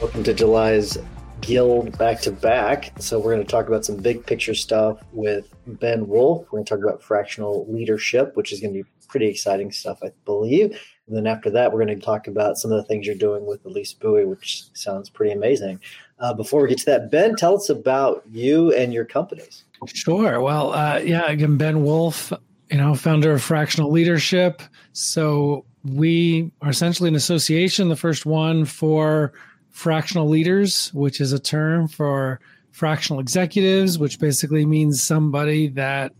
Welcome to July's Guild back to back. So, we're going to talk about some big picture stuff with Ben Wolf. We're going to talk about fractional leadership, which is going to be pretty exciting stuff, I believe. And then after that, we're going to talk about some of the things you're doing with Elise Bowie, which sounds pretty amazing. Uh, before we get to that, Ben, tell us about you and your companies. Sure. Well, uh, yeah, again, Ben Wolf, you know, founder of Fractional Leadership. So we are essentially an association, the first one for fractional leaders, which is a term for fractional executives, which basically means somebody that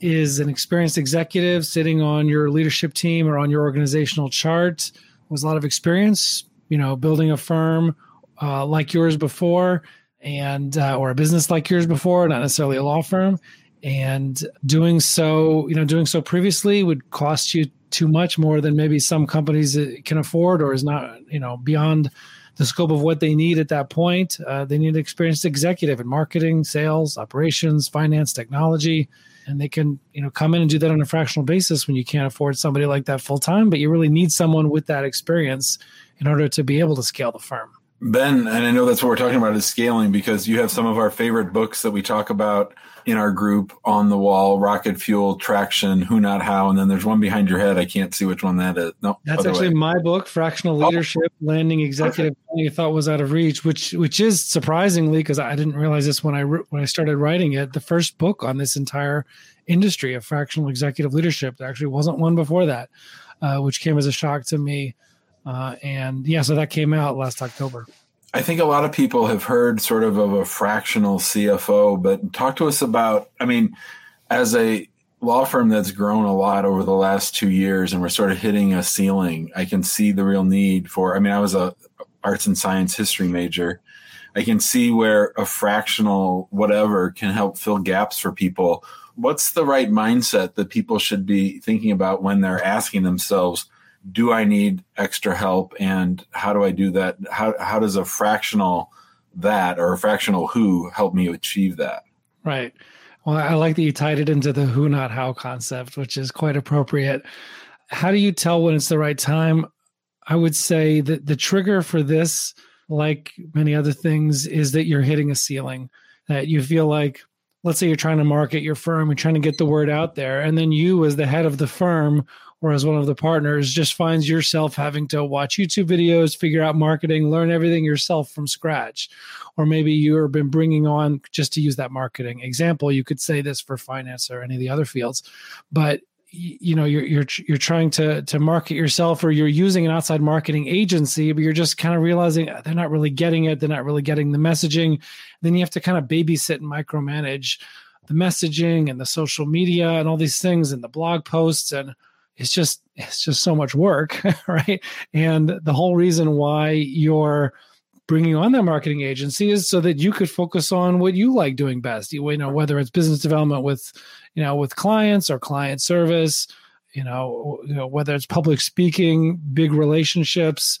is an experienced executive sitting on your leadership team or on your organizational chart with a lot of experience, you know, building a firm uh, like yours before and uh, or a business like yours before, not necessarily a law firm. And doing so, you know, doing so previously would cost you too much more than maybe some companies can afford or is not, you know, beyond the scope of what they need at that point. Uh, they need an experienced executive in marketing, sales, operations, finance, technology and they can you know come in and do that on a fractional basis when you can't afford somebody like that full time but you really need someone with that experience in order to be able to scale the firm ben and i know that's what we're talking about is scaling because you have some of our favorite books that we talk about in our group on the wall rocket fuel traction who not how and then there's one behind your head i can't see which one that is no that's actually way. my book fractional oh. leadership oh. landing executive you thought was out of reach which which is surprisingly because i didn't realize this when i when i started writing it the first book on this entire industry of fractional executive leadership there actually wasn't one before that uh, which came as a shock to me uh, and yeah so that came out last october I think a lot of people have heard sort of of a fractional CFO, but talk to us about, I mean, as a law firm that's grown a lot over the last two years and we're sort of hitting a ceiling, I can see the real need for, I mean, I was a arts and science history major. I can see where a fractional whatever can help fill gaps for people. What's the right mindset that people should be thinking about when they're asking themselves, do I need extra help and how do I do that? How, how does a fractional that or a fractional who help me achieve that? Right. Well, I like that you tied it into the who, not how concept, which is quite appropriate. How do you tell when it's the right time? I would say that the trigger for this, like many other things, is that you're hitting a ceiling, that you feel like, let's say you're trying to market your firm, you're trying to get the word out there, and then you, as the head of the firm, or as one of the partners just finds yourself having to watch YouTube videos, figure out marketing, learn everything yourself from scratch. Or maybe you've been bringing on, just to use that marketing example, you could say this for finance or any of the other fields, but you know you're you're you're trying to to market yourself or you're using an outside marketing agency but you're just kind of realizing uh, they're not really getting it they're not really getting the messaging then you have to kind of babysit and micromanage the messaging and the social media and all these things and the blog posts and it's just it's just so much work right? And the whole reason why you're bringing on that marketing agency is so that you could focus on what you like doing best you know whether it's business development with you know with clients or client service you know, you know whether it's public speaking big relationships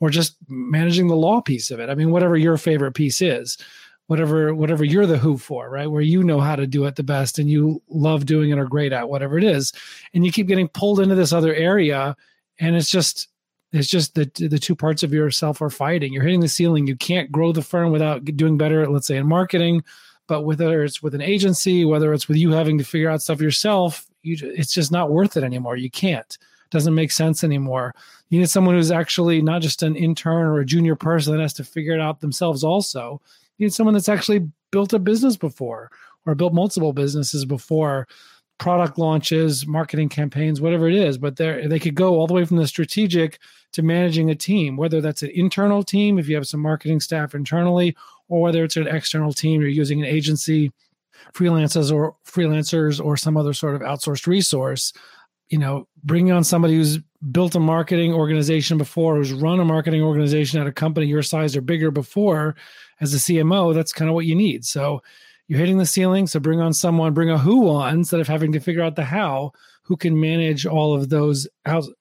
or just managing the law piece of it. I mean whatever your favorite piece is whatever whatever you're the who for, right? Where you know how to do it the best and you love doing it or great at whatever it is, and you keep getting pulled into this other area, and it's just it's just the the two parts of yourself are fighting. You're hitting the ceiling. You can't grow the firm without doing better. Let's say in marketing, but whether it's with an agency, whether it's with you having to figure out stuff yourself, you it's just not worth it anymore. You can't. It doesn't make sense anymore. You need someone who's actually not just an intern or a junior person that has to figure it out themselves. Also, you need someone that's actually built a business before or built multiple businesses before product launches, marketing campaigns, whatever it is. But they they could go all the way from the strategic to managing a team, whether that's an internal team, if you have some marketing staff internally, or whether it's an external team, you're using an agency, freelancers or freelancers or some other sort of outsourced resource. You know, bringing on somebody who's built a marketing organization before, who's run a marketing organization at a company your size or bigger before as a CMO, that's kind of what you need. So you're hitting the ceiling. So bring on someone, bring a who on instead of having to figure out the how, who can manage all of those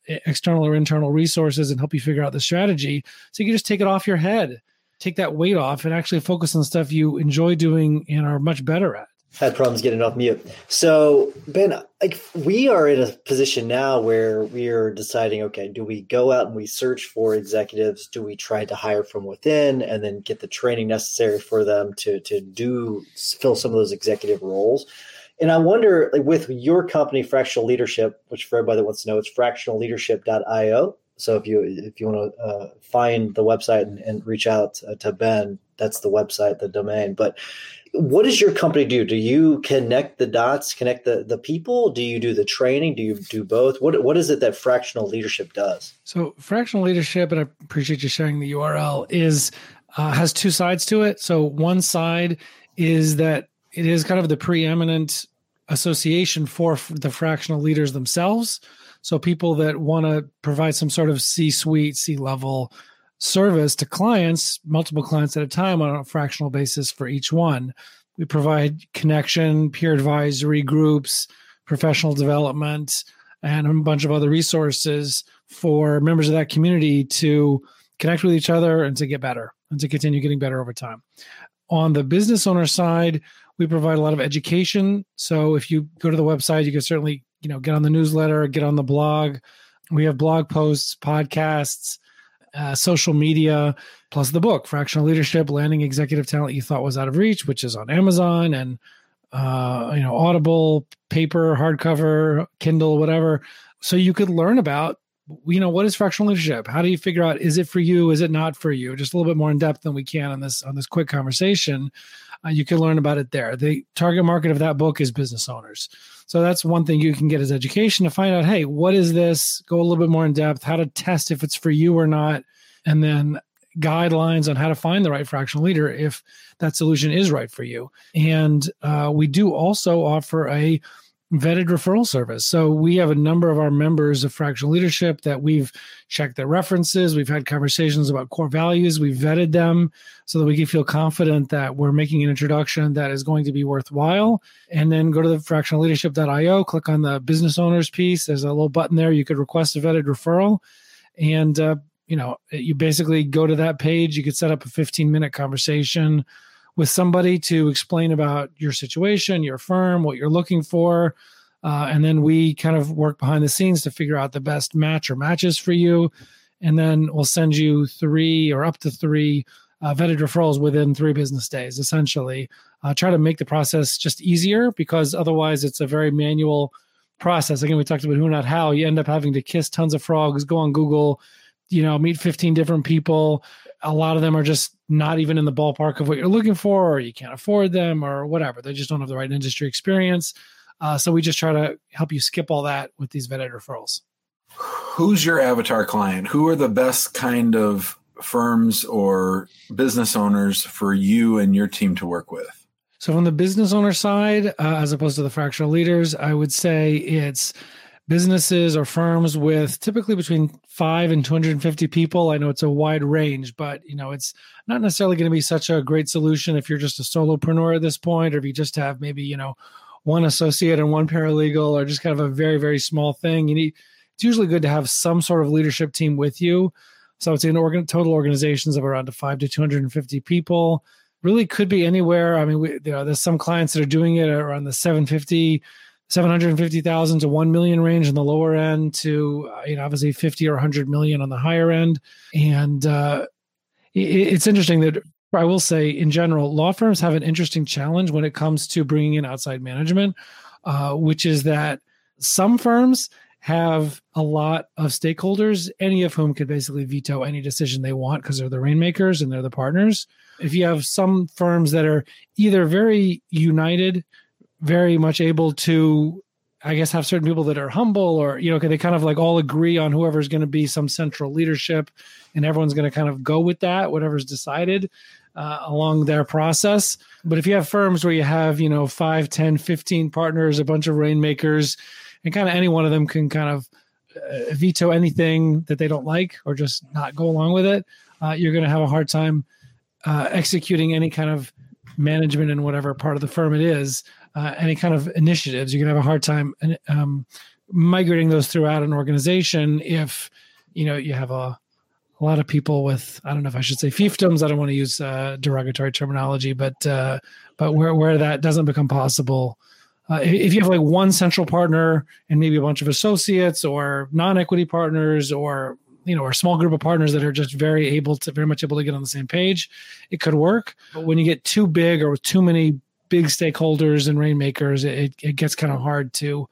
external or internal resources and help you figure out the strategy. So you can just take it off your head, take that weight off, and actually focus on stuff you enjoy doing and are much better at had problems getting off mute. So Ben, like we are in a position now where we are deciding, okay, do we go out and we search for executives? Do we try to hire from within and then get the training necessary for them to to do fill some of those executive roles? And I wonder, like with your company, Fractional Leadership, which for everybody that wants to know, it's fractionalleadership.io. So if you if you want to uh, find the website and, and reach out to Ben, that's the website, the domain. But what does your company do? Do you connect the dots, connect the, the people? Do you do the training? Do you do both? What what is it that fractional leadership does? So fractional leadership, and I appreciate you sharing the URL, is uh, has two sides to it. So one side is that it is kind of the preeminent association for the fractional leaders themselves. So people that want to provide some sort of C-suite, C-level service to clients, multiple clients at a time on a fractional basis for each one. We provide connection, peer advisory groups, professional development, and a bunch of other resources for members of that community to connect with each other and to get better and to continue getting better over time. On the business owner side, we provide a lot of education. So if you go to the website, you can certainly, you know, get on the newsletter, get on the blog. We have blog posts, podcasts, uh, social media, plus the book, Fractional Leadership: Landing Executive Talent You Thought Was Out of Reach, which is on Amazon and uh, you know Audible, paper, hardcover, Kindle, whatever. So you could learn about you know what is fractional leadership? How do you figure out is it for you? Is it not for you? Just a little bit more in depth than we can on this on this quick conversation. Uh, you can learn about it there. The target market of that book is business owners so that's one thing you can get as education to find out hey what is this? Go a little bit more in depth how to test if it's for you or not and then guidelines on how to find the right fractional leader if that solution is right for you. And uh, we do also offer a vetted referral service. So we have a number of our members of fractional leadership that we've checked their references, we've had conversations about core values, we've vetted them so that we can feel confident that we're making an introduction that is going to be worthwhile. And then go to the fractionalleadership.io, click on the business owners piece. There's a little button there. You could request a vetted referral. And uh, you know, you basically go to that page, you could set up a 15 minute conversation with somebody to explain about your situation, your firm, what you're looking for. Uh, and then we kind of work behind the scenes to figure out the best match or matches for you. And then we'll send you three or up to three uh, vetted referrals within three business days, essentially. Uh, try to make the process just easier because otherwise it's a very manual process. Again, we talked about who, not how. You end up having to kiss tons of frogs, go on Google, you know, meet 15 different people. A lot of them are just not even in the ballpark of what you're looking for, or you can't afford them, or whatever. They just don't have the right industry experience. Uh, so we just try to help you skip all that with these vetted referrals. Who's your avatar client? Who are the best kind of firms or business owners for you and your team to work with? So, from the business owner side, uh, as opposed to the fractional leaders, I would say it's businesses or firms with typically between five and 250 people. I know it's a wide range, but you know, it's not necessarily going to be such a great solution if you're just a solopreneur at this point, or if you just have maybe, you know, one associate and one paralegal, or just kind of a very, very small thing. You need, it's usually good to have some sort of leadership team with you. So it's in organ, total organizations of around five to 250 people really could be anywhere. I mean, we, you know, there's some clients that are doing it around the 750, 750,000 to 1 million range on the lower end to, uh, you know, obviously 50 or 100 million on the higher end. And uh, it, it's interesting that I will say, in general, law firms have an interesting challenge when it comes to bringing in outside management, uh, which is that some firms have a lot of stakeholders, any of whom could basically veto any decision they want because they're the rainmakers and they're the partners. If you have some firms that are either very united, very much able to I guess have certain people that are humble or you know they kind of like all agree on whoever's going to be some central leadership and everyone's going to kind of go with that whatever's decided uh, along their process. But if you have firms where you have you know 5 10 15 partners a bunch of rainmakers and kind of any one of them can kind of uh, veto anything that they don't like or just not go along with it uh, you're going to have a hard time uh, executing any kind of management in whatever part of the firm it is uh, any kind of initiatives, you're going to have a hard time um, migrating those throughout an organization if you know you have a, a lot of people with I don't know if I should say fiefdoms. I don't want to use uh, derogatory terminology, but uh, but where where that doesn't become possible. Uh, if you have like one central partner and maybe a bunch of associates or non-equity partners or you know, or a small group of partners that are just very able to very much able to get on the same page, it could work. But when you get too big or with too many big stakeholders and rainmakers, it, it gets kind of hard to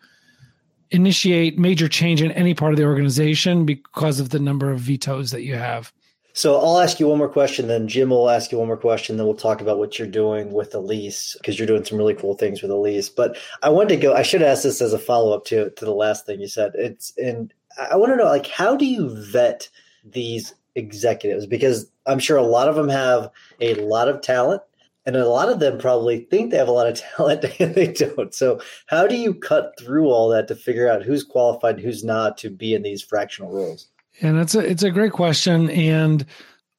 initiate major change in any part of the organization because of the number of vetoes that you have. So I'll ask you one more question, then Jim will ask you one more question, then we'll talk about what you're doing with Elise because you're doing some really cool things with Elise. But I wanted to go. I should ask this as a follow up to to the last thing you said. It's and I want to know like how do you vet these executives because I'm sure a lot of them have a lot of talent and a lot of them probably think they have a lot of talent and they don't. So, how do you cut through all that to figure out who's qualified, who's not to be in these fractional roles? And it's a it's a great question, and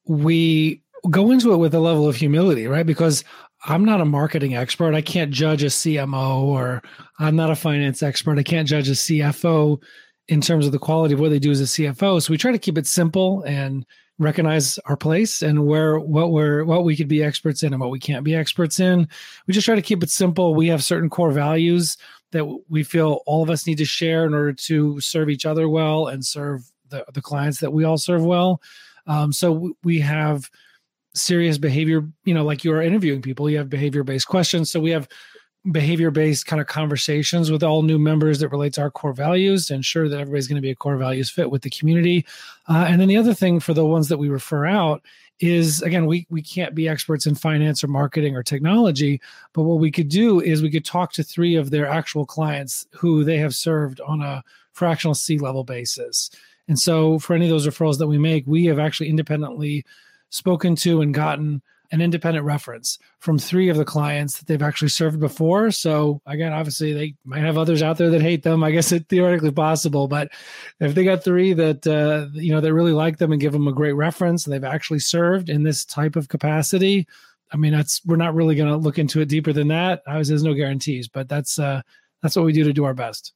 we go into it with a level of humility, right? Because I'm not a marketing expert. I can't judge a CMO, or I'm not a finance expert. I can't judge a CFO in terms of the quality of what they do as a CFO. So we try to keep it simple and recognize our place and where what we're what we could be experts in and what we can't be experts in. We just try to keep it simple. We have certain core values that we feel all of us need to share in order to serve each other well and serve the, the clients that we all serve well. Um, so we have serious behavior, you know, like you are interviewing people, you have behavior based questions. So we have behavior based kind of conversations with all new members that relate to our core values to ensure that everybody's going to be a core values fit with the community. Uh, and then the other thing for the ones that we refer out is again we we can't be experts in finance or marketing or technology but what we could do is we could talk to three of their actual clients who they have served on a fractional c level basis and so for any of those referrals that we make we have actually independently spoken to and gotten an independent reference from three of the clients that they've actually served before. So again, obviously they might have others out there that hate them. I guess it's theoretically possible, but if they got three that uh, you know that really like them and give them a great reference, and they've actually served in this type of capacity, I mean, that's we're not really going to look into it deeper than that. Obviously, there's no guarantees, but that's uh, that's what we do to do our best.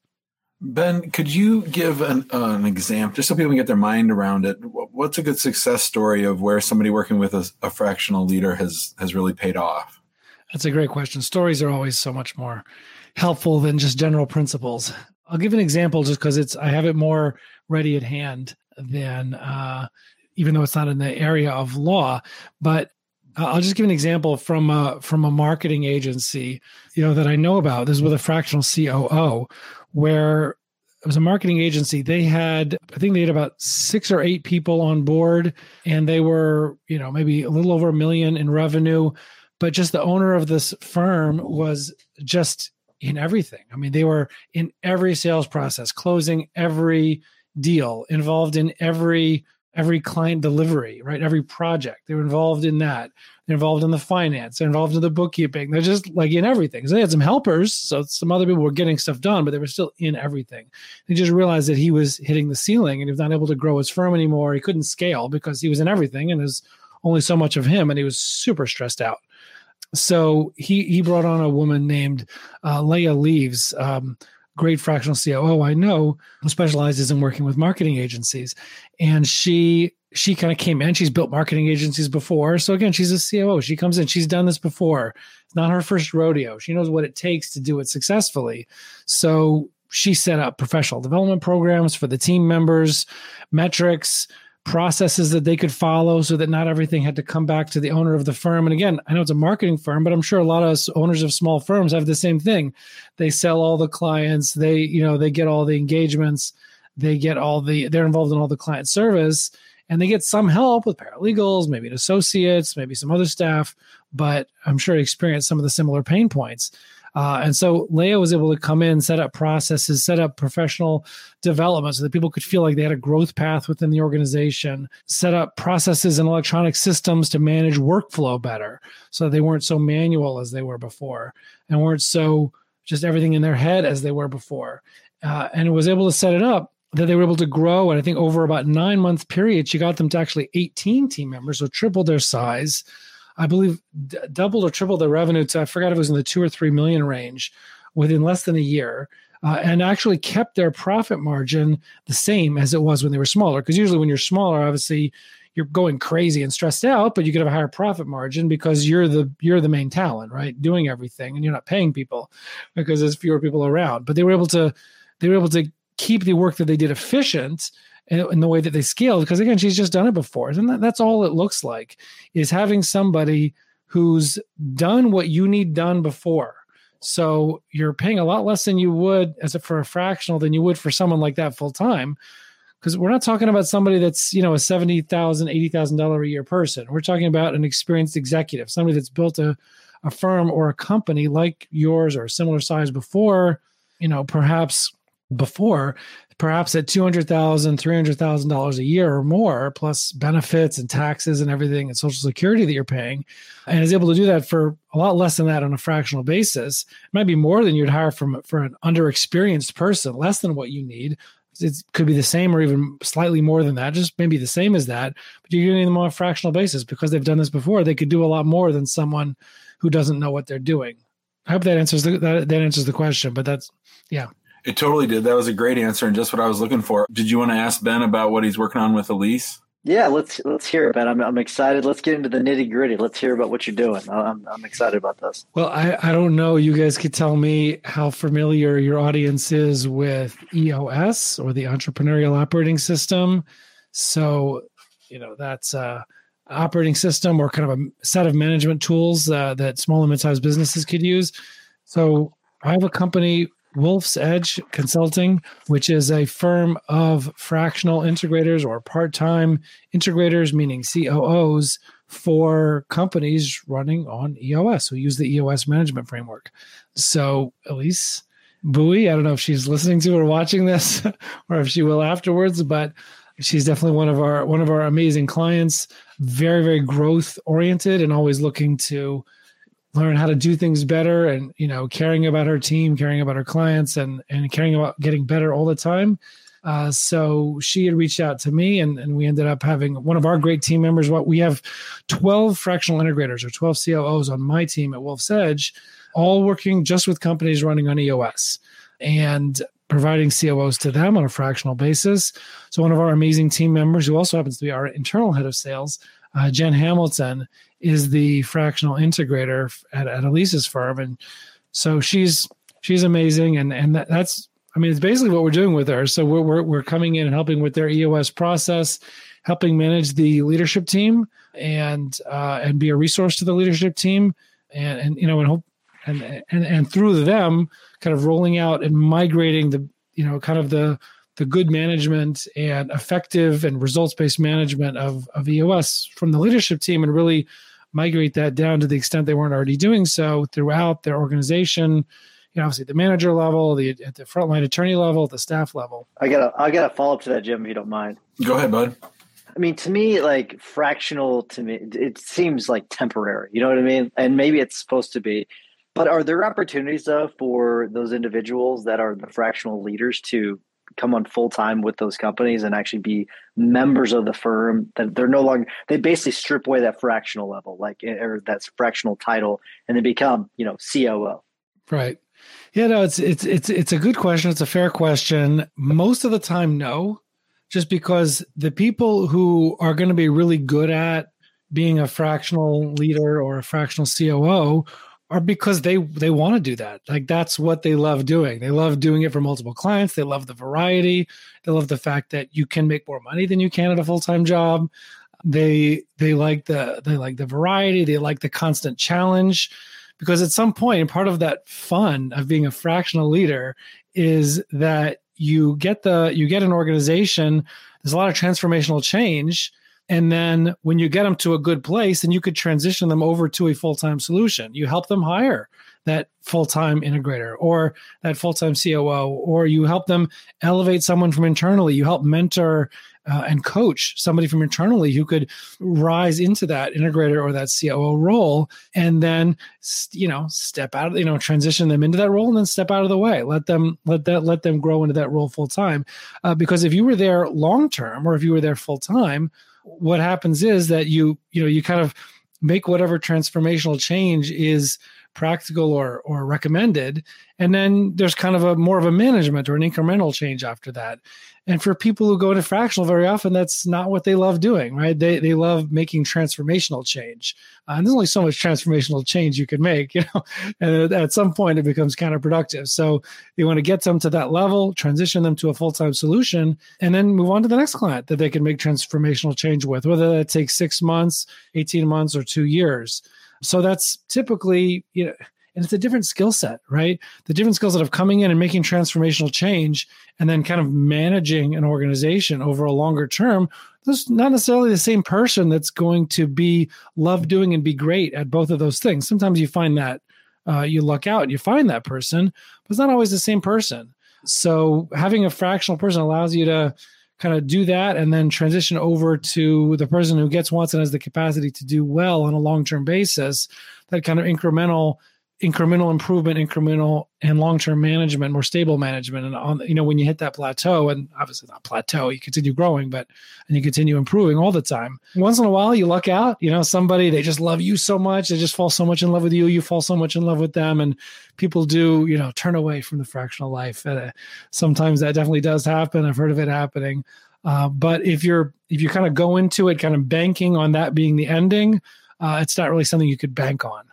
Ben, could you give an, uh, an example, just so people can get their mind around it? What's a good success story of where somebody working with a, a fractional leader has has really paid off? That's a great question. Stories are always so much more helpful than just general principles. I'll give an example just because it's I have it more ready at hand than uh, even though it's not in the area of law. But I'll just give an example from a, from a marketing agency, you know, that I know about. This is with a fractional COO, where it was a marketing agency. They had, I think they had about six or eight people on board, and they were, you know, maybe a little over a million in revenue. But just the owner of this firm was just in everything. I mean, they were in every sales process, closing every deal, involved in every every client delivery, right? Every project. They were involved in that. They're involved in the finance. They're involved in the bookkeeping. They're just like in everything. So they had some helpers. So some other people were getting stuff done, but they were still in everything. They just realized that he was hitting the ceiling and he was not able to grow his firm anymore. He couldn't scale because he was in everything and there's only so much of him and he was super stressed out. So he he brought on a woman named uh, Leah Leaves, um, great fractional COO I know who specializes in working with marketing agencies. And she she kind of came in. She's built marketing agencies before. So again, she's a COO. She comes in, she's done this before. It's not her first rodeo. She knows what it takes to do it successfully. So she set up professional development programs for the team members, metrics, processes that they could follow so that not everything had to come back to the owner of the firm. And again, I know it's a marketing firm, but I'm sure a lot of us owners of small firms have the same thing. They sell all the clients, they, you know, they get all the engagements, they get all the they're involved in all the client service and they get some help with paralegals, maybe an associates, maybe some other staff, but I'm sure experience some of the similar pain points. Uh, and so Leah was able to come in, set up processes, set up professional development so that people could feel like they had a growth path within the organization, set up processes and electronic systems to manage workflow better so they weren't so manual as they were before and weren't so just everything in their head as they were before. Uh, and was able to set it up that they were able to grow. And I think over about nine month period, she got them to actually 18 team members, so triple their size. I believe d- doubled or tripled their revenue to, I forgot it was in the two or three million range within less than a year. Uh, and actually kept their profit margin the same as it was when they were smaller. Because usually when you're smaller, obviously you're going crazy and stressed out, but you could have a higher profit margin because you're the you're the main talent, right? Doing everything, and you're not paying people because there's fewer people around. But they were able to they were able to keep the work that they did efficient in, the way that they scaled because again she's just done it before. And that, that's all it looks like is having somebody who's done what you need done before. So you're paying a lot less than you would as for a fractional than you would for someone like that full time because we're not talking about somebody that's you know a $70000 $80000 a year person. We're talking about an experienced executive somebody that's built a, a firm or a company like yours or a similar size before you know perhaps before, perhaps at $200,000, $300,000 a year or more, plus benefits and taxes and everything and social security that you're paying, and is able to do that for a lot less than that on a fractional basis. It might be more than you'd hire from for an underexperienced person, less than what you need. It could be the same or even slightly more than that, just maybe the same as that, but you're getting them on a fractional basis because they've done this before. They could do a lot more than someone who doesn't know what they're doing. I hope that answers the, that, that answers the question, but that's yeah. It totally did. That was a great answer and just what I was looking for. Did you want to ask Ben about what he's working on with Elise? Yeah, let's let's hear it, Ben. I'm I'm excited. Let's get into the nitty gritty. Let's hear about what you're doing. I'm I'm excited about this. Well, I I don't know. You guys could tell me how familiar your audience is with EOS or the Entrepreneurial Operating System. So, you know, that's a operating system or kind of a set of management tools uh, that small and mid-sized businesses could use. So, I have a company Wolf's Edge Consulting, which is a firm of fractional integrators or part time integrators, meaning COOs, for companies running on EOS who use the EOS management framework. So, Elise Bowie, I don't know if she's listening to or watching this or if she will afterwards, but she's definitely one of our one of our amazing clients very very growth oriented and always looking to learn how to do things better and you know caring about her team caring about her clients and and caring about getting better all the time uh, so she had reached out to me and, and we ended up having one of our great team members what we have 12 fractional integrators or 12 coos on my team at wolf's edge all working just with companies running on eos and providing COOs to them on a fractional basis. So, one of our amazing team members, who also happens to be our internal head of sales, uh, Jen Hamilton, is the fractional integrator at, at Elise's firm, and so she's she's amazing, and and that, that's I mean it's basically what we're doing with her. So we're, we're we're coming in and helping with their EOS process, helping manage the leadership team, and uh, and be a resource to the leadership team, and and you know and hope and and and through them kind of rolling out and migrating the you know kind of the the good management and effective and results based management of, of EOS from the leadership team and really migrate that down to the extent they weren't already doing so throughout their organization. You know, obviously the manager level, the at the frontline attorney level, the staff level. I got I got a follow up to that, Jim, if you don't mind. Go ahead, bud. I mean, to me, like fractional to me, it seems like temporary. You know what I mean? And maybe it's supposed to be. But are there opportunities though for those individuals that are the fractional leaders to come on full time with those companies and actually be members of the firm that they're no longer they basically strip away that fractional level like eh, or that fractional title and they become you know COO right. Yeah no it's it's it's it's a good question. It's a fair question. Most of the time no just because the people who are going to be really good at being a fractional leader or a fractional COO are because they they want to do that. Like that's what they love doing. They love doing it for multiple clients. They love the variety. They love the fact that you can make more money than you can at a full-time job. They they like the they like the variety. They like the constant challenge because at some point part of that fun of being a fractional leader is that you get the you get an organization there's a lot of transformational change and then when you get them to a good place, then you could transition them over to a full time solution. You help them hire that full time integrator or that full time COO, or you help them elevate someone from internally. You help mentor uh, and coach somebody from internally who could rise into that integrator or that COO role, and then you know step out, of, you know, transition them into that role, and then step out of the way. Let them let that let them grow into that role full time. Uh, because if you were there long term, or if you were there full time what happens is that you you know you kind of make whatever transformational change is practical or or recommended. And then there's kind of a more of a management or an incremental change after that. And for people who go into fractional very often that's not what they love doing right? They they love making transformational change. Uh, and there's only so much transformational change you can make you know and at some point it becomes counterproductive. So you want to get them to that level transition them to a full-time solution and then move on to the next client that they can make transformational change with whether that takes six months 18 months or two years so that's typically, you know, and it's a different skill set, right? The different skill set of coming in and making transformational change and then kind of managing an organization over a longer term. There's not necessarily the same person that's going to be love doing and be great at both of those things. Sometimes you find that uh, you luck out and you find that person, but it's not always the same person. So having a fractional person allows you to kind of do that and then transition over to the person who gets wants and has the capacity to do well on a long-term basis that kind of incremental incremental improvement incremental and long-term management more stable management. And on you know when you hit that plateau and obviously not plateau you continue growing but and you continue improving all the time. Once in a while you luck out you know somebody they just love you so much they just fall so much in love with you you fall so much in love with them and people do you know turn away from the fractional life. Uh, sometimes that definitely does happen. I've heard of it happening. Uh, but if you're if you kind of go into it kind of banking on that being the ending uh, it's not really something you could bank on.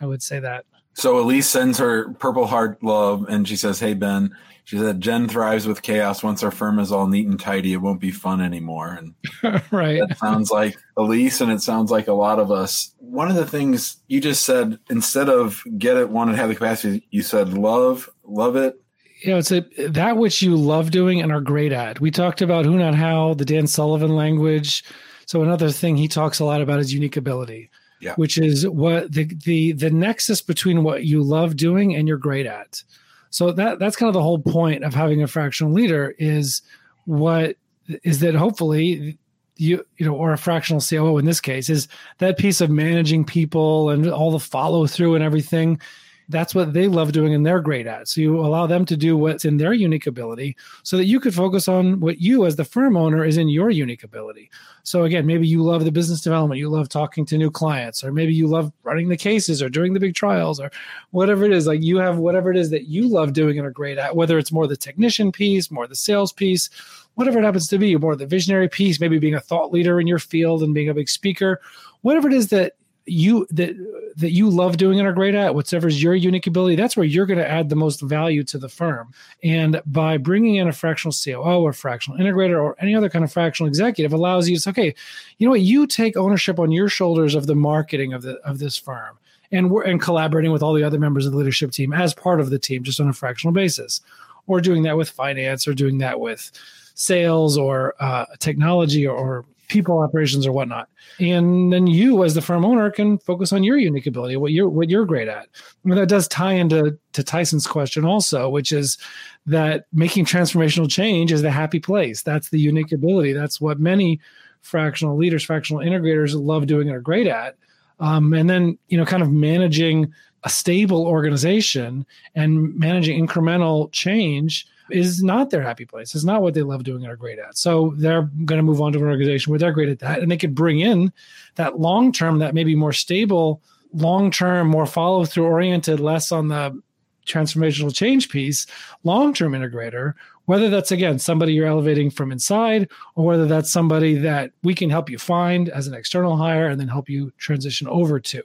I would say that so Elise sends her purple heart love and she says, Hey Ben, she said Jen thrives with chaos. Once our firm is all neat and tidy, it won't be fun anymore. And right. That sounds like Elise and it sounds like a lot of us. One of the things you just said, instead of get it, want to have the capacity, you said love, love it. You know, it's a, that which you love doing and are great at. We talked about who not how, the Dan Sullivan language. So another thing he talks a lot about is unique ability yeah. which is what the the the nexus between what you love doing and you're great at. So that that's kind of the whole point of having a fractional leader is what is that hopefully you you know or a fractional COO in this case is that piece of managing people and all the follow through and everything that's what they love doing and they're great at. So you allow them to do what's in their unique ability so that you could focus on what you as the firm owner is in your unique ability. So again, maybe you love the business development, you love talking to new clients, or maybe you love running the cases or doing the big trials or whatever it is. Like you have whatever it is that you love doing and are great at, whether it's more the technician piece, more the sales piece, whatever it happens to be, more the visionary piece, maybe being a thought leader in your field and being a big speaker, whatever it is that you that that you love doing and are great at whatever's your unique ability that's where you're going to add the most value to the firm. And by bringing in a fractional coo or fractional integrator or any other kind of fractional executive allows you to say okay you know what? You take ownership on your shoulders of the marketing of the of this firm and we're and collaborating with all the other members of the leadership team as part of the team just on a fractional basis. Or doing that with finance or doing that with sales or uh, technology or, or people operations or whatnot. And then you as the firm owner can focus on your unique ability, what you're what you're great at. I mean, that does tie into to Tyson's question also, which is that making transformational change is the happy place. That's the unique ability. That's what many fractional leaders, fractional integrators love doing and are great at. Um, and then, you know, kind of managing a stable organization and managing incremental change is not their happy place. It's not what they love doing and are great at. So they're going to move on to an organization where they're great at that. And they could bring in that long term, that maybe more stable, long term, more follow through oriented, less on the transformational change piece, long term integrator, whether that's again somebody you're elevating from inside or whether that's somebody that we can help you find as an external hire and then help you transition over to.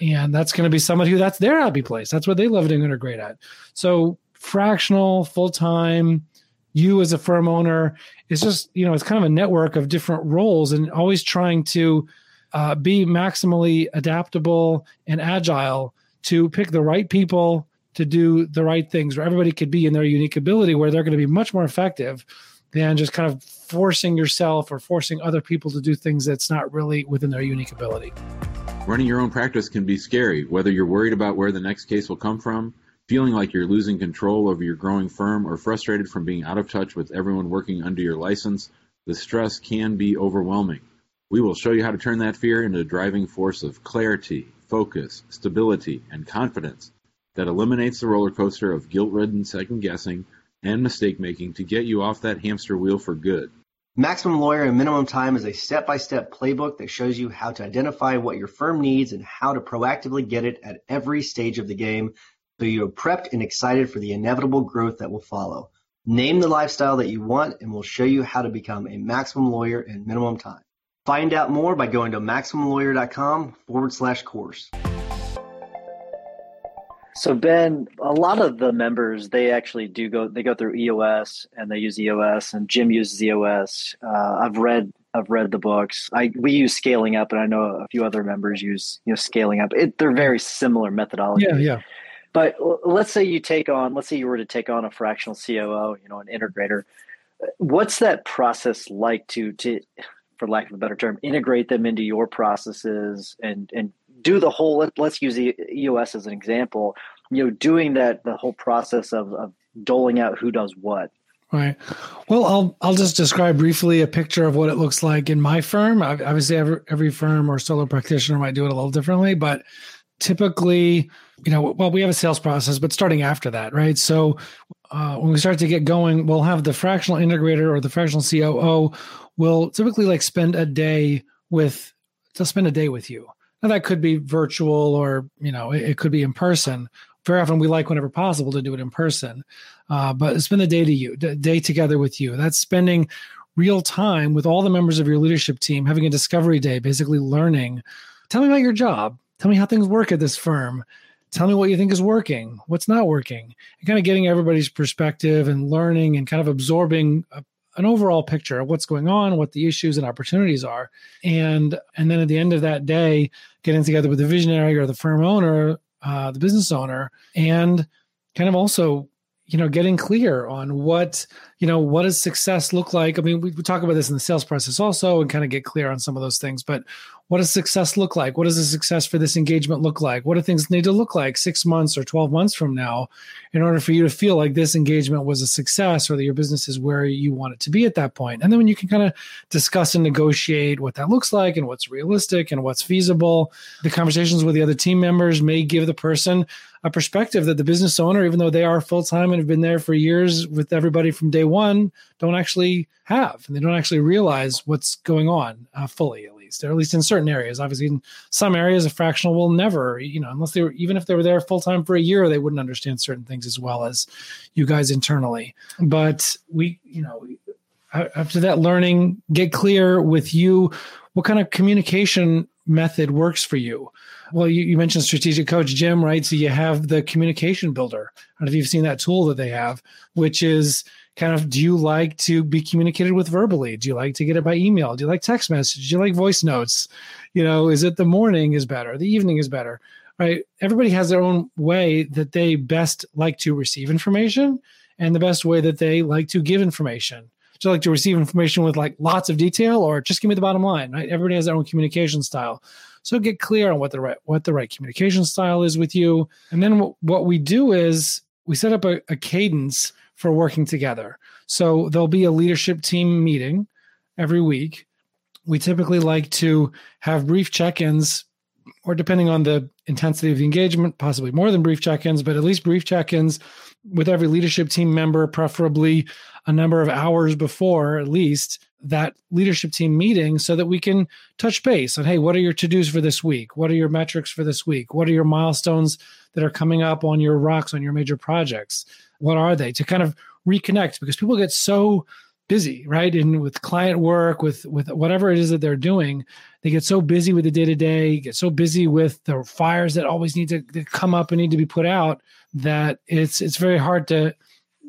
And that's going to be somebody who that's their happy place. That's what they love doing and integrate at. So fractional, full time, you as a firm owner. It's just, you know, it's kind of a network of different roles and always trying to uh, be maximally adaptable and agile to pick the right people to do the right things where everybody could be in their unique ability where they're going to be much more effective than just kind of forcing yourself or forcing other people to do things that's not really within their unique ability. Running your own practice can be scary, whether you're worried about where the next case will come from, feeling like you're losing control over your growing firm, or frustrated from being out of touch with everyone working under your license. The stress can be overwhelming. We will show you how to turn that fear into a driving force of clarity, focus, stability, and confidence that eliminates the roller coaster of guilt-ridden second-guessing and mistake-making to get you off that hamster wheel for good. Maximum Lawyer in Minimum Time is a step-by-step playbook that shows you how to identify what your firm needs and how to proactively get it at every stage of the game so you're prepped and excited for the inevitable growth that will follow. Name the lifestyle that you want and we'll show you how to become a maximum lawyer in minimum time. Find out more by going to MaximumLawyer.com forward slash course. So Ben, a lot of the members they actually do go they go through EOS and they use EOS and Jim uses EOS. Uh, I've read I've read the books. I we use scaling up and I know a few other members use you know scaling up. It, they're very similar methodologies. Yeah, yeah. But let's say you take on let's say you were to take on a fractional COO, you know, an integrator. What's that process like to to for lack of a better term, integrate them into your processes and and do the whole let, us use the EOS as an example, you know, doing that the whole process of, of doling out who does what. Right. Well, I'll I'll just describe briefly a picture of what it looks like in my firm. Obviously, every, every firm or solo practitioner might do it a little differently, but typically, you know, well, we have a sales process, but starting after that, right? So uh, when we start to get going, we'll have the fractional integrator or the fractional COO will typically like spend a day with, they'll spend a day with you. Now that could be virtual or, you know, it, it could be in person. Very often we like whenever possible to do it in person. Uh, but spend the day to you, day together with you. That's spending real time with all the members of your leadership team, having a discovery day, basically learning. Tell me about your job. Tell me how things work at this firm. Tell me what you think is working, what's not working, and kind of getting everybody's perspective and learning and kind of absorbing a, an overall picture of what's going on, what the issues and opportunities are. And and then at the end of that day, getting together with the visionary or the firm owner, uh, the business owner, and kind of also you know getting clear on what you know what does success look like i mean we, we talk about this in the sales process also and kind of get clear on some of those things but what does success look like? What does a success for this engagement look like? What do things need to look like six months or 12 months from now in order for you to feel like this engagement was a success or that your business is where you want it to be at that point? And then when you can kind of discuss and negotiate what that looks like and what's realistic and what's feasible, the conversations with the other team members may give the person a perspective that the business owner, even though they are full time and have been there for years with everybody from day one, don't actually have. And they don't actually realize what's going on uh, fully or at least in certain areas. Obviously, in some areas, a fractional will never, you know, unless they were, even if they were there full time for a year, they wouldn't understand certain things as well as you guys internally. But we, you know, after that learning, get clear with you what kind of communication method works for you. Well, you, you, mentioned strategic coach Jim, right? So you have the communication builder. I don't know if you've seen that tool that they have, which is kind of do you like to be communicated with verbally? Do you like to get it by email? Do you like text message? Do you like voice notes? You know, is it the morning is better? The evening is better? Right? Everybody has their own way that they best like to receive information and the best way that they like to give information. Do like to receive information with like lots of detail or just give me the bottom line? Right? Everybody has their own communication style. So get clear on what the right what the right communication style is with you. And then what, what we do is we set up a, a cadence for working together. So there'll be a leadership team meeting every week. We typically like to have brief check ins or depending on the intensity of the engagement, possibly more than brief check ins, but at least brief check ins with every leadership team member, preferably a number of hours before at least that leadership team meeting so that we can touch base on hey what are your to-dos for this week? What are your metrics for this week? What are your milestones that are coming up on your rocks on your major projects? What are they? To kind of reconnect because people get so busy right and with client work with with whatever it is that they're doing they get so busy with the day to day get so busy with the fires that always need to, come up and need to be put out that it's it's very hard to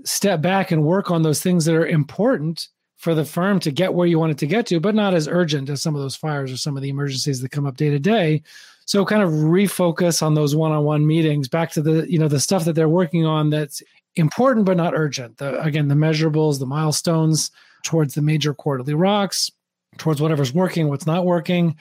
step back and work on those things that are important for the firm to get where you want it to get to, but not as urgent as some of those fires or some of the emergencies that come up day to day. So kind of refocus on those one-on-one meetings back to the, you know, the stuff that they're working on that's important but not urgent. The, again, the measurables, the milestones towards the major quarterly rocks, towards whatever's working, what's not working,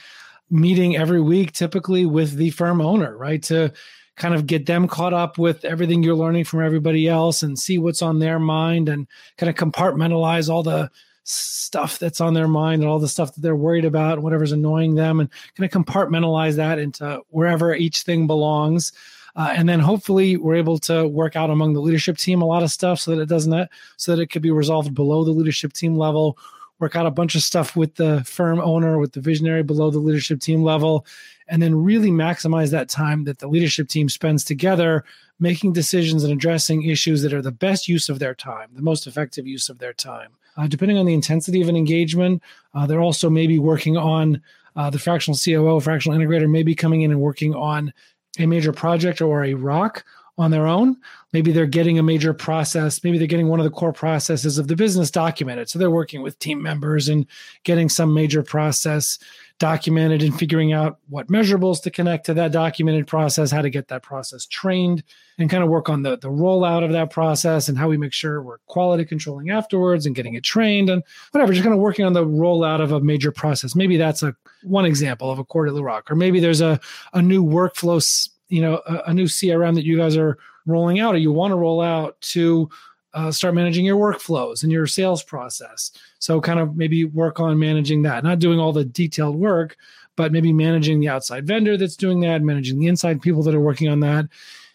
meeting every week typically with the firm owner, right? To kind of get them caught up with everything you're learning from everybody else and see what's on their mind and kind of compartmentalize all the stuff that's on their mind and all the stuff that they're worried about whatever's annoying them and kind of compartmentalize that into wherever each thing belongs uh, and then hopefully we're able to work out among the leadership team a lot of stuff so that it doesn't so that it could be resolved below the leadership team level work out a bunch of stuff with the firm owner with the visionary below the leadership team level and then really maximize that time that the leadership team spends together making decisions and addressing issues that are the best use of their time, the most effective use of their time. Uh, depending on the intensity of an engagement, uh, they're also maybe working on uh, the fractional COO, fractional integrator, maybe coming in and working on a major project or a rock on their own. Maybe they're getting a major process. Maybe they're getting one of the core processes of the business documented. So they're working with team members and getting some major process documented and figuring out what measurables to connect to that documented process, how to get that process trained, and kind of work on the, the rollout of that process and how we make sure we're quality controlling afterwards and getting it trained and whatever, just kind of working on the rollout of a major process. Maybe that's a one example of a quarterly rock, or maybe there's a, a new workflow, you know, a, a new CRM that you guys are rolling out or you want to roll out to uh, start managing your workflows and your sales process. So, kind of maybe work on managing that, not doing all the detailed work, but maybe managing the outside vendor that's doing that, managing the inside people that are working on that,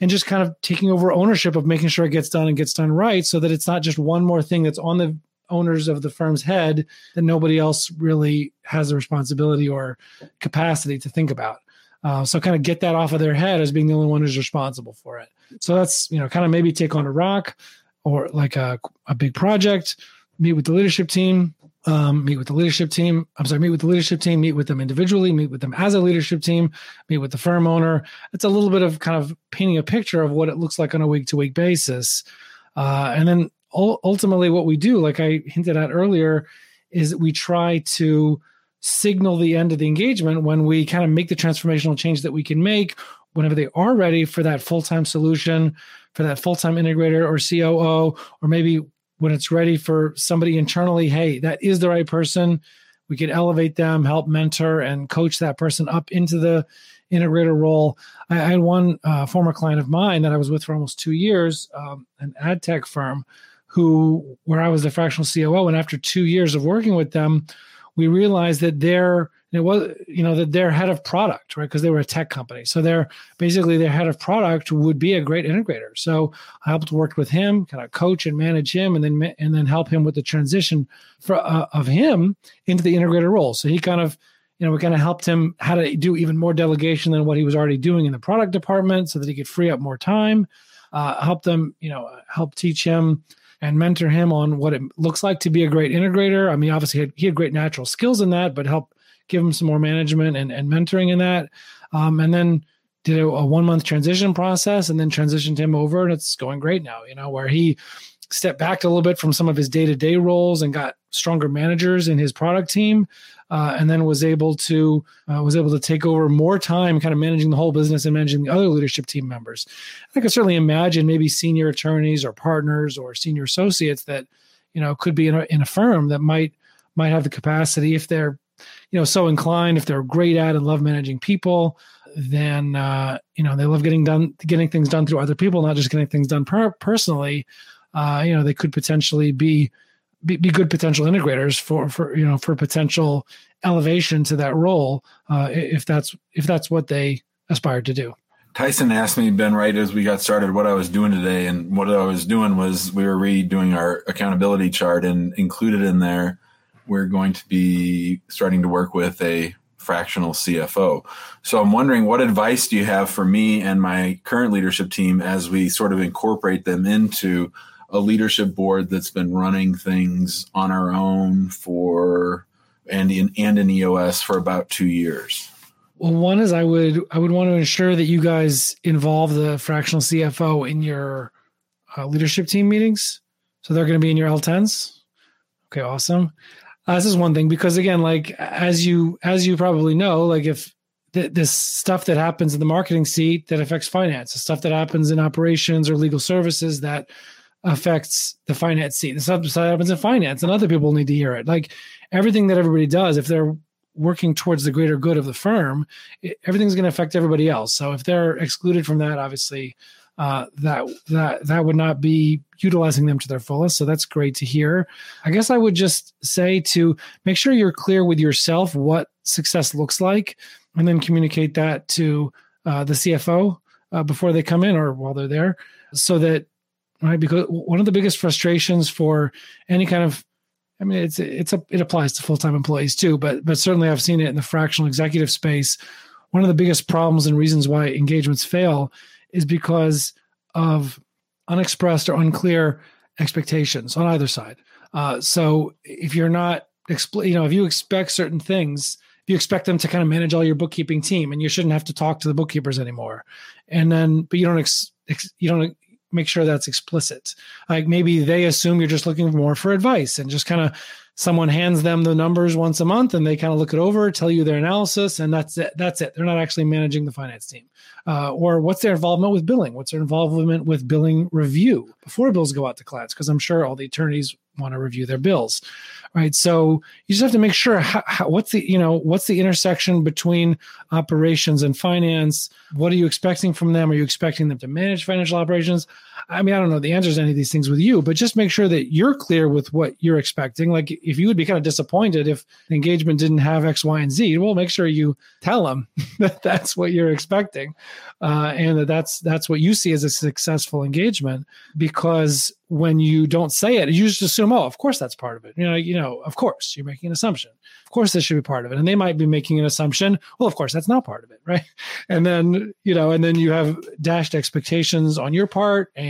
and just kind of taking over ownership of making sure it gets done and gets done right so that it's not just one more thing that's on the owners of the firm's head that nobody else really has the responsibility or capacity to think about. Uh, so kind of get that off of their head as being the only one who's responsible for it. So that's you know kind of maybe take on a rock, or like a, a big project, meet with the leadership team, um, meet with the leadership team. I'm sorry, meet with the leadership team, meet with them individually, meet with them as a leadership team, meet with the firm owner. It's a little bit of kind of painting a picture of what it looks like on a week to week basis. Uh, and then ultimately, what we do, like I hinted at earlier, is we try to signal the end of the engagement when we kind of make the transformational change that we can make whenever they are ready for that full time solution for that full time integrator or COO, or maybe when it's ready for somebody internally, hey, that is the right person. We can elevate them, help mentor, and coach that person up into the integrator role. I, I had one uh, former client of mine that I was with for almost two years, um, an ad tech firm, who where I was the fractional COO, and after two years of working with them, we realized that their it was you know that their head of product right? Because they were a tech company. So they're basically their head of product would be a great integrator. So i helped work with him kind of coach and manage him and then and then help him with the transition for, uh, of him into the integrator role. So he kind of you know we kind of helped him how to do even more delegation than what he was already doing in the product department so that he could free up more time. Uh, help them you know help teach him and mentor him on what it looks like to be a great integrator. I mean, obviously, he had, he had great natural skills in that, but help give him some more management and, and mentoring in that. Um, and then did a, a one month transition process and then transitioned him over and it's going great now, you know, where he stepped back a little bit from some of his day to day roles and got stronger managers in his product team. Uh, and then was able to uh, was able to take over more time, kind of managing the whole business and managing the other leadership team members. I could certainly imagine maybe senior attorneys or partners or senior associates that you know could be in a, in a firm that might might have the capacity if they're you know so inclined if they're great at and love managing people then uh, you know they love getting done getting things done through other people not just getting things done per- personally uh, you know they could potentially be be, be good potential integrators for for you know for potential elevation to that role uh, if that's if that's what they aspire to do. Tyson asked me, Ben, right as we got started, what I was doing today. And what I was doing was we were redoing our accountability chart and included in there, we're going to be starting to work with a fractional CFO. So I'm wondering what advice do you have for me and my current leadership team as we sort of incorporate them into a leadership board that's been running things on our own for and in and in EOS for about two years? Well, one is I would I would want to ensure that you guys involve the fractional CFO in your uh, leadership team meetings. So they're going to be in your L10s. Okay, awesome. Uh, this is one thing because again, like as you as you probably know, like if th- this stuff that happens in the marketing seat that affects finance, the stuff that happens in operations or legal services that affects the finance stuff that happens in finance, and other people need to hear it. Like everything that everybody does, if they're working towards the greater good of the firm, it, everything's going to affect everybody else. So if they're excluded from that, obviously, uh, that that that would not be utilizing them to their fullest. So that's great to hear. I guess I would just say to make sure you're clear with yourself what success looks like, and then communicate that to uh, the CFO uh, before they come in or while they're there, so that right because one of the biggest frustrations for any kind of I mean, it's it's a it applies to full time employees too, but but certainly I've seen it in the fractional executive space. One of the biggest problems and reasons why engagements fail is because of unexpressed or unclear expectations on either side. Uh, so if you're not, expl- you know, if you expect certain things, if you expect them to kind of manage all your bookkeeping team, and you shouldn't have to talk to the bookkeepers anymore, and then but you don't ex- ex- you don't make sure that's explicit. Like maybe they assume you're just looking more for advice and just kind of someone hands them the numbers once a month and they kind of look it over, tell you their analysis, and that's it. That's it. They're not actually managing the finance team. Uh, or what's their involvement with billing? What's their involvement with billing review before bills go out to clients? Because I'm sure all the attorneys want to review their bills right? So you just have to make sure how, how, what's the you know what's the intersection between operations and finance? What are you expecting from them? Are you expecting them to manage financial operations i mean i don't know the answers to any of these things with you but just make sure that you're clear with what you're expecting like if you would be kind of disappointed if engagement didn't have x y and z well make sure you tell them that that's what you're expecting uh, and that that's that's what you see as a successful engagement because when you don't say it, you just assume, oh, of course that's part of it. You know, you know, of course you're making an assumption. Of course this should be part of it. And they might be making an assumption. Well, of course that's not part of it, right? And then, you know, and then you have dashed expectations on your part and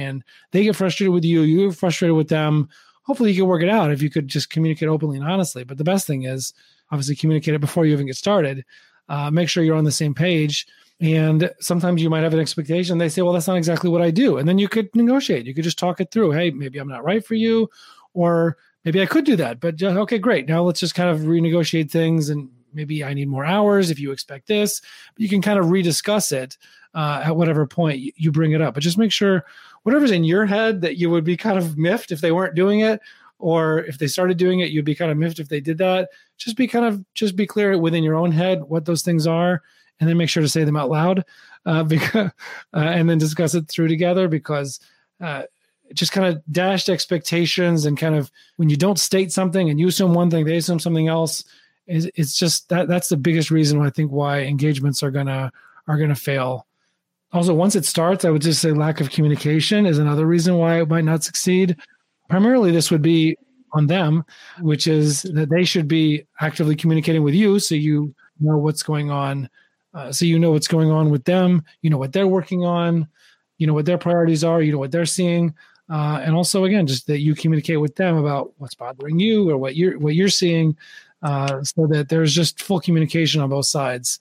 they get frustrated with you, you get frustrated with them. Hopefully you can work it out if you could just communicate openly and honestly. But the best thing is obviously communicate it before you even get started. Uh, make sure you're on the same page and sometimes you might have an expectation. They say, well, that's not exactly what I do. And then you could negotiate. You could just talk it through. Hey, maybe I'm not right for you, or maybe I could do that. But okay, great. Now let's just kind of renegotiate things. And maybe I need more hours if you expect this. You can kind of rediscuss it uh, at whatever point you bring it up. But just make sure whatever's in your head that you would be kind of miffed if they weren't doing it or if they started doing it you'd be kind of miffed if they did that just be kind of just be clear within your own head what those things are and then make sure to say them out loud uh, because, uh, and then discuss it through together because uh, just kind of dashed expectations and kind of when you don't state something and you assume one thing, they assume something else. Is it's just that that's the biggest reason I think why engagements are gonna are gonna fail. Also, once it starts, I would just say lack of communication is another reason why it might not succeed. Primarily, this would be on them, which is that they should be actively communicating with you so you know what's going on uh, so you know what's going on with them, you know what they're working on, you know what their priorities are, you know what they're seeing, uh, and also again just that you communicate with them about what's bothering you or what you're what you're seeing, uh, so that there's just full communication on both sides.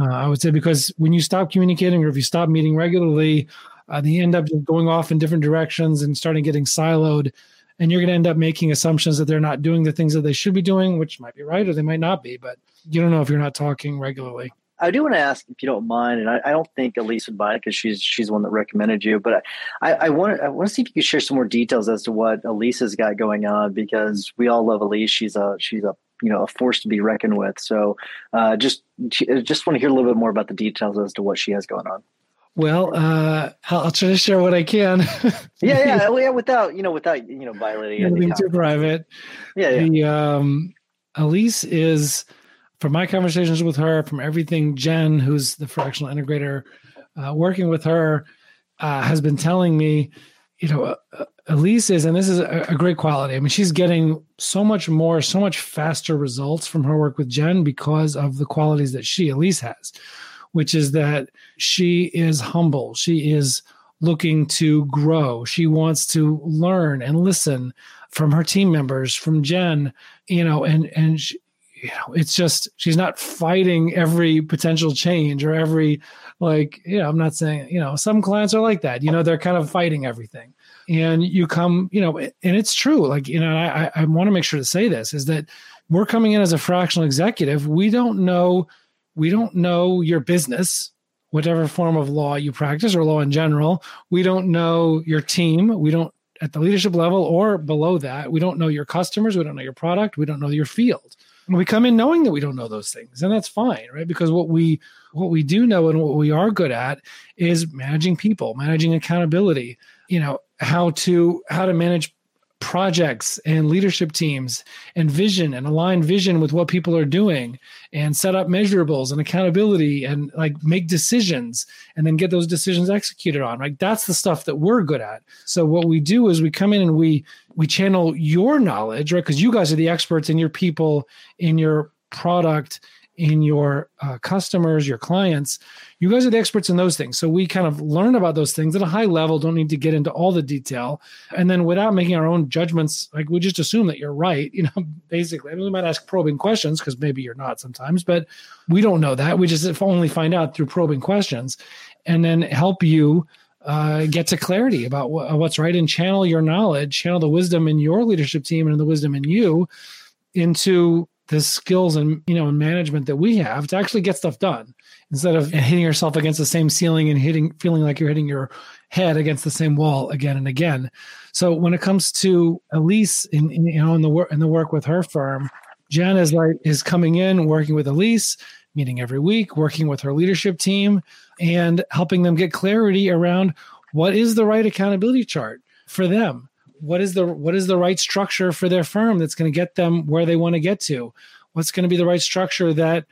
Uh, I would say because when you stop communicating or if you stop meeting regularly, uh, they end up going off in different directions and starting getting siloed and you're going to end up making assumptions that they're not doing the things that they should be doing, which might be right or they might not be, but you don't know if you're not talking regularly. I do want to ask if you don't mind, and I, I don't think Elise would mind because she's she's the one that recommended you. But I, I want I want to see if you could share some more details as to what Elise has got going on because we all love Elise. She's a she's a you know a force to be reckoned with. So uh, just just want to hear a little bit more about the details as to what she has going on. Well, uh, I'll, I'll, try to share what I can. yeah, yeah, yeah, without you know, without you know, violating anything too private. Yeah, yeah. The, um, Elise is, from my conversations with her, from everything Jen, who's the fractional integrator, uh, working with her, uh, has been telling me, you know, uh, uh, Elise is, and this is a, great quality. I mean, she's getting so much more, so much faster results from her work with Jen because of the qualities that she, Elise, has, which is that she is humble. She is looking to grow. She wants to learn and listen from her team members, from Jen, you know, and and she, you know, it's just she's not fighting every potential change or every like, you know, I'm not saying, you know, some clients are like that. You know, they're kind of fighting everything. And you come, you know, and it's true. Like, you know, I I want to make sure to say this is that we're coming in as a fractional executive. We don't know, we don't know your business whatever form of law you practice or law in general. We don't know your team. We don't at the leadership level or below that. We don't know your customers. We don't know your product. We don't know your field. And we come in knowing that we don't know those things, and that's fine, right? Because what we what we do know and what we are good at is managing people, managing accountability. You know how to how to manage projects and leadership teams and vision and align vision with what people are doing and set up measurables and accountability and like make decisions and then get those decisions executed on right? That's the stuff that we're good at. So what we do is we come in and we we channel your knowledge right? Because you guys are the experts in your people in your product in your uh, customers, your clients. You guys are the experts in those things. So we kind of learn about those things at a high level, don't need to get into all the detail. And then without making our own judgments, like we just assume that you're right, you know, basically. I mean, we might ask probing questions because maybe you're not sometimes, but we don't know that. We just only find out through probing questions and then help you uh, get to clarity about wh- what's right and channel your knowledge, channel the wisdom in your leadership team and the wisdom in you into the skills and you know and management that we have to actually get stuff done instead of hitting yourself against the same ceiling and hitting feeling like you're hitting your head against the same wall again and again. So when it comes to elise in, in you know in the work in the work with her firm jen is like is coming in working with elise meeting every week working with her leadership team and helping them get clarity around what is the right accountability chart for them what is the what is the right structure for their firm that's going to get them where they want to get to? What's going to be the right structure that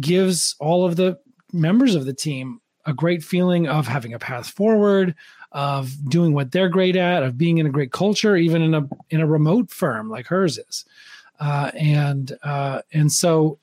gives all of the members of the team a great feeling of having a path forward of doing what they're great at of being in a great culture even in a in a remote firm like hers is? Uh, and uh, and so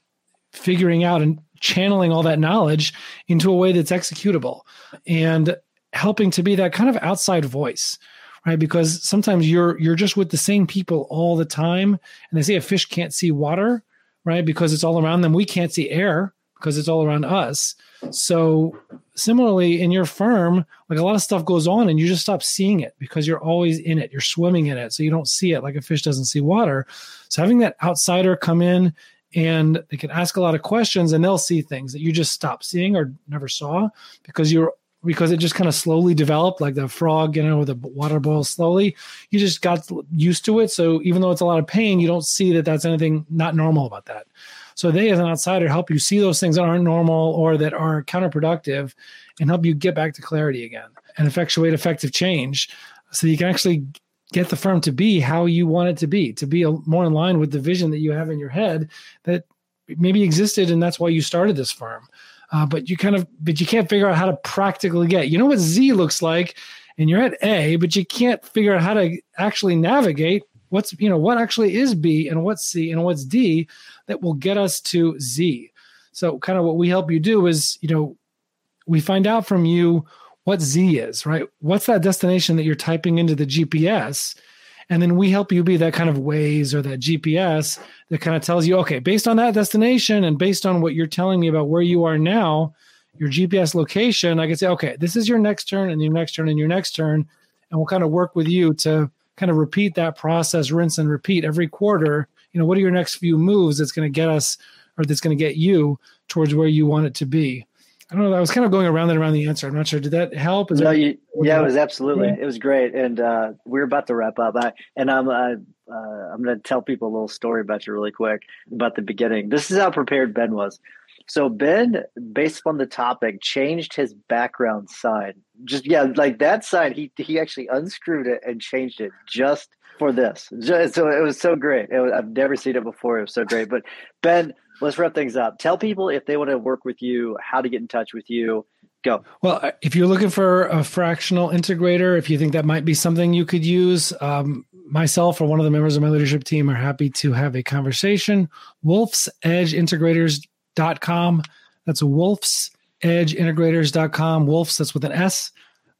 figuring out and channeling all that knowledge into a way that's executable and helping to be that kind of outside voice right? Because sometimes you're you're just with the same people all the time, and they say a fish can't see water, right? Because it's all around them. We can't see air because it's all around us. So similarly, in your firm, like a lot of stuff goes on, and you just stop seeing it because you're always in it. You're swimming in it, so you don't see it like a fish doesn't see water. So having that outsider come in and they can ask a lot of questions and they'll see things that you just stop seeing or never saw because you're because it just kind of slowly developed like the frog, you know, the water boils slowly. You just got used to it. So even though it's a lot of pain, you don't see that that's anything not normal about that. So they, as an outsider, help you see those things that aren't normal or that are counterproductive and help you get back to clarity again and effectuate effective change so you can actually get the firm to be how you want it to be, to be a, more in line with the vision that you have in your head that maybe existed and that's why you started this firm uh, but you kind of but you can't figure out how to practically get you know what z looks like? And you're at a but you can't figure out how to actually navigate what's you know what actually is b and what's c and what's d that will get us to z. So kind of what we help you do is you know we find out from you what z is right? What's that destination that you're typing into the gps and then we help you be that kind of Waze or that GPS that kind of tells you, okay, based on that destination and based on what you're telling me about where you are now, your GPS location, I can say, okay, this is your next turn and your next turn and your next turn. And we'll kind of work with you to kind of repeat that process, rinse and repeat every quarter. You know, what are your next few moves that's going to get us or that's going to get you towards where you want it to be? I don't know. I was kind of going around and around the answer. I'm not sure. Did that help? Is no, that, you, yeah, it was absolutely. Yeah. It was great, and uh, we're about to wrap up. I, and I'm uh, uh, I'm going to tell people a little story about you really quick about the beginning. This is how prepared Ben was. So Ben, based on the topic, changed his background sign. Just yeah, like that sign, he he actually unscrewed it and changed it just for this. So it was so great. Was, I've never seen it before. It was so great. But Ben, let's wrap things up. Tell people if they want to work with you, how to get in touch with you. Go. Well, uh, if you're looking for a fractional integrator, if you think that might be something you could use, um, myself or one of the members of my leadership team are happy to have a conversation. Wolf's Edge Integrators wolfsedgeintegrators.com. That's wolfsedgeintegrators.com. Wolfs, that's with an S.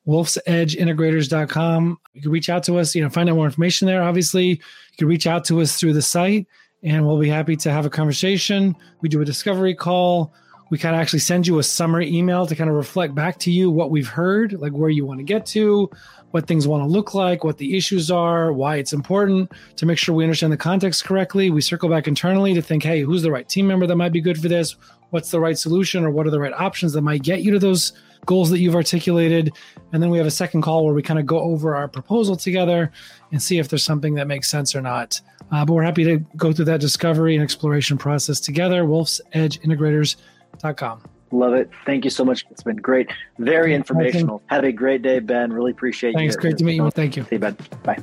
wolfsedgeintegrators.com. You can reach out to us, you know, find out more information there. Obviously, you can reach out to us through the site and we'll be happy to have a conversation. We do a discovery call. We kind of actually send you a summary email to kind of reflect back to you what we've heard, like where you want to get to, what things want to look like, what the issues are, why it's important to make sure we understand the context correctly. We circle back internally to think, hey, who's the right team member that might be good for this? What's the right solution or what are the right options that might get you to those goals that you've articulated? And then we have a second call where we kind of go over our proposal together and see if there's something that makes sense or not. Uh, but we're happy to go through that discovery and exploration process together. Wolf's Edge Integrators.com. Love it. Thank you so much. It's been great. Very informational. Have a great day, Ben. Really appreciate Thanks. you. Thanks. Great to meet you. Thank you. See you, Ben. Bye.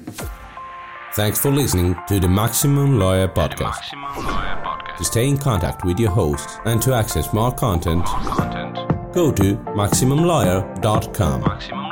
Thanks for listening to the Maximum Lawyer Podcast. Maximum Lawyer Podcast. To stay in contact with your host and to access more content, more content. go to MaximumLawyer.com. MaximumLawyer.com.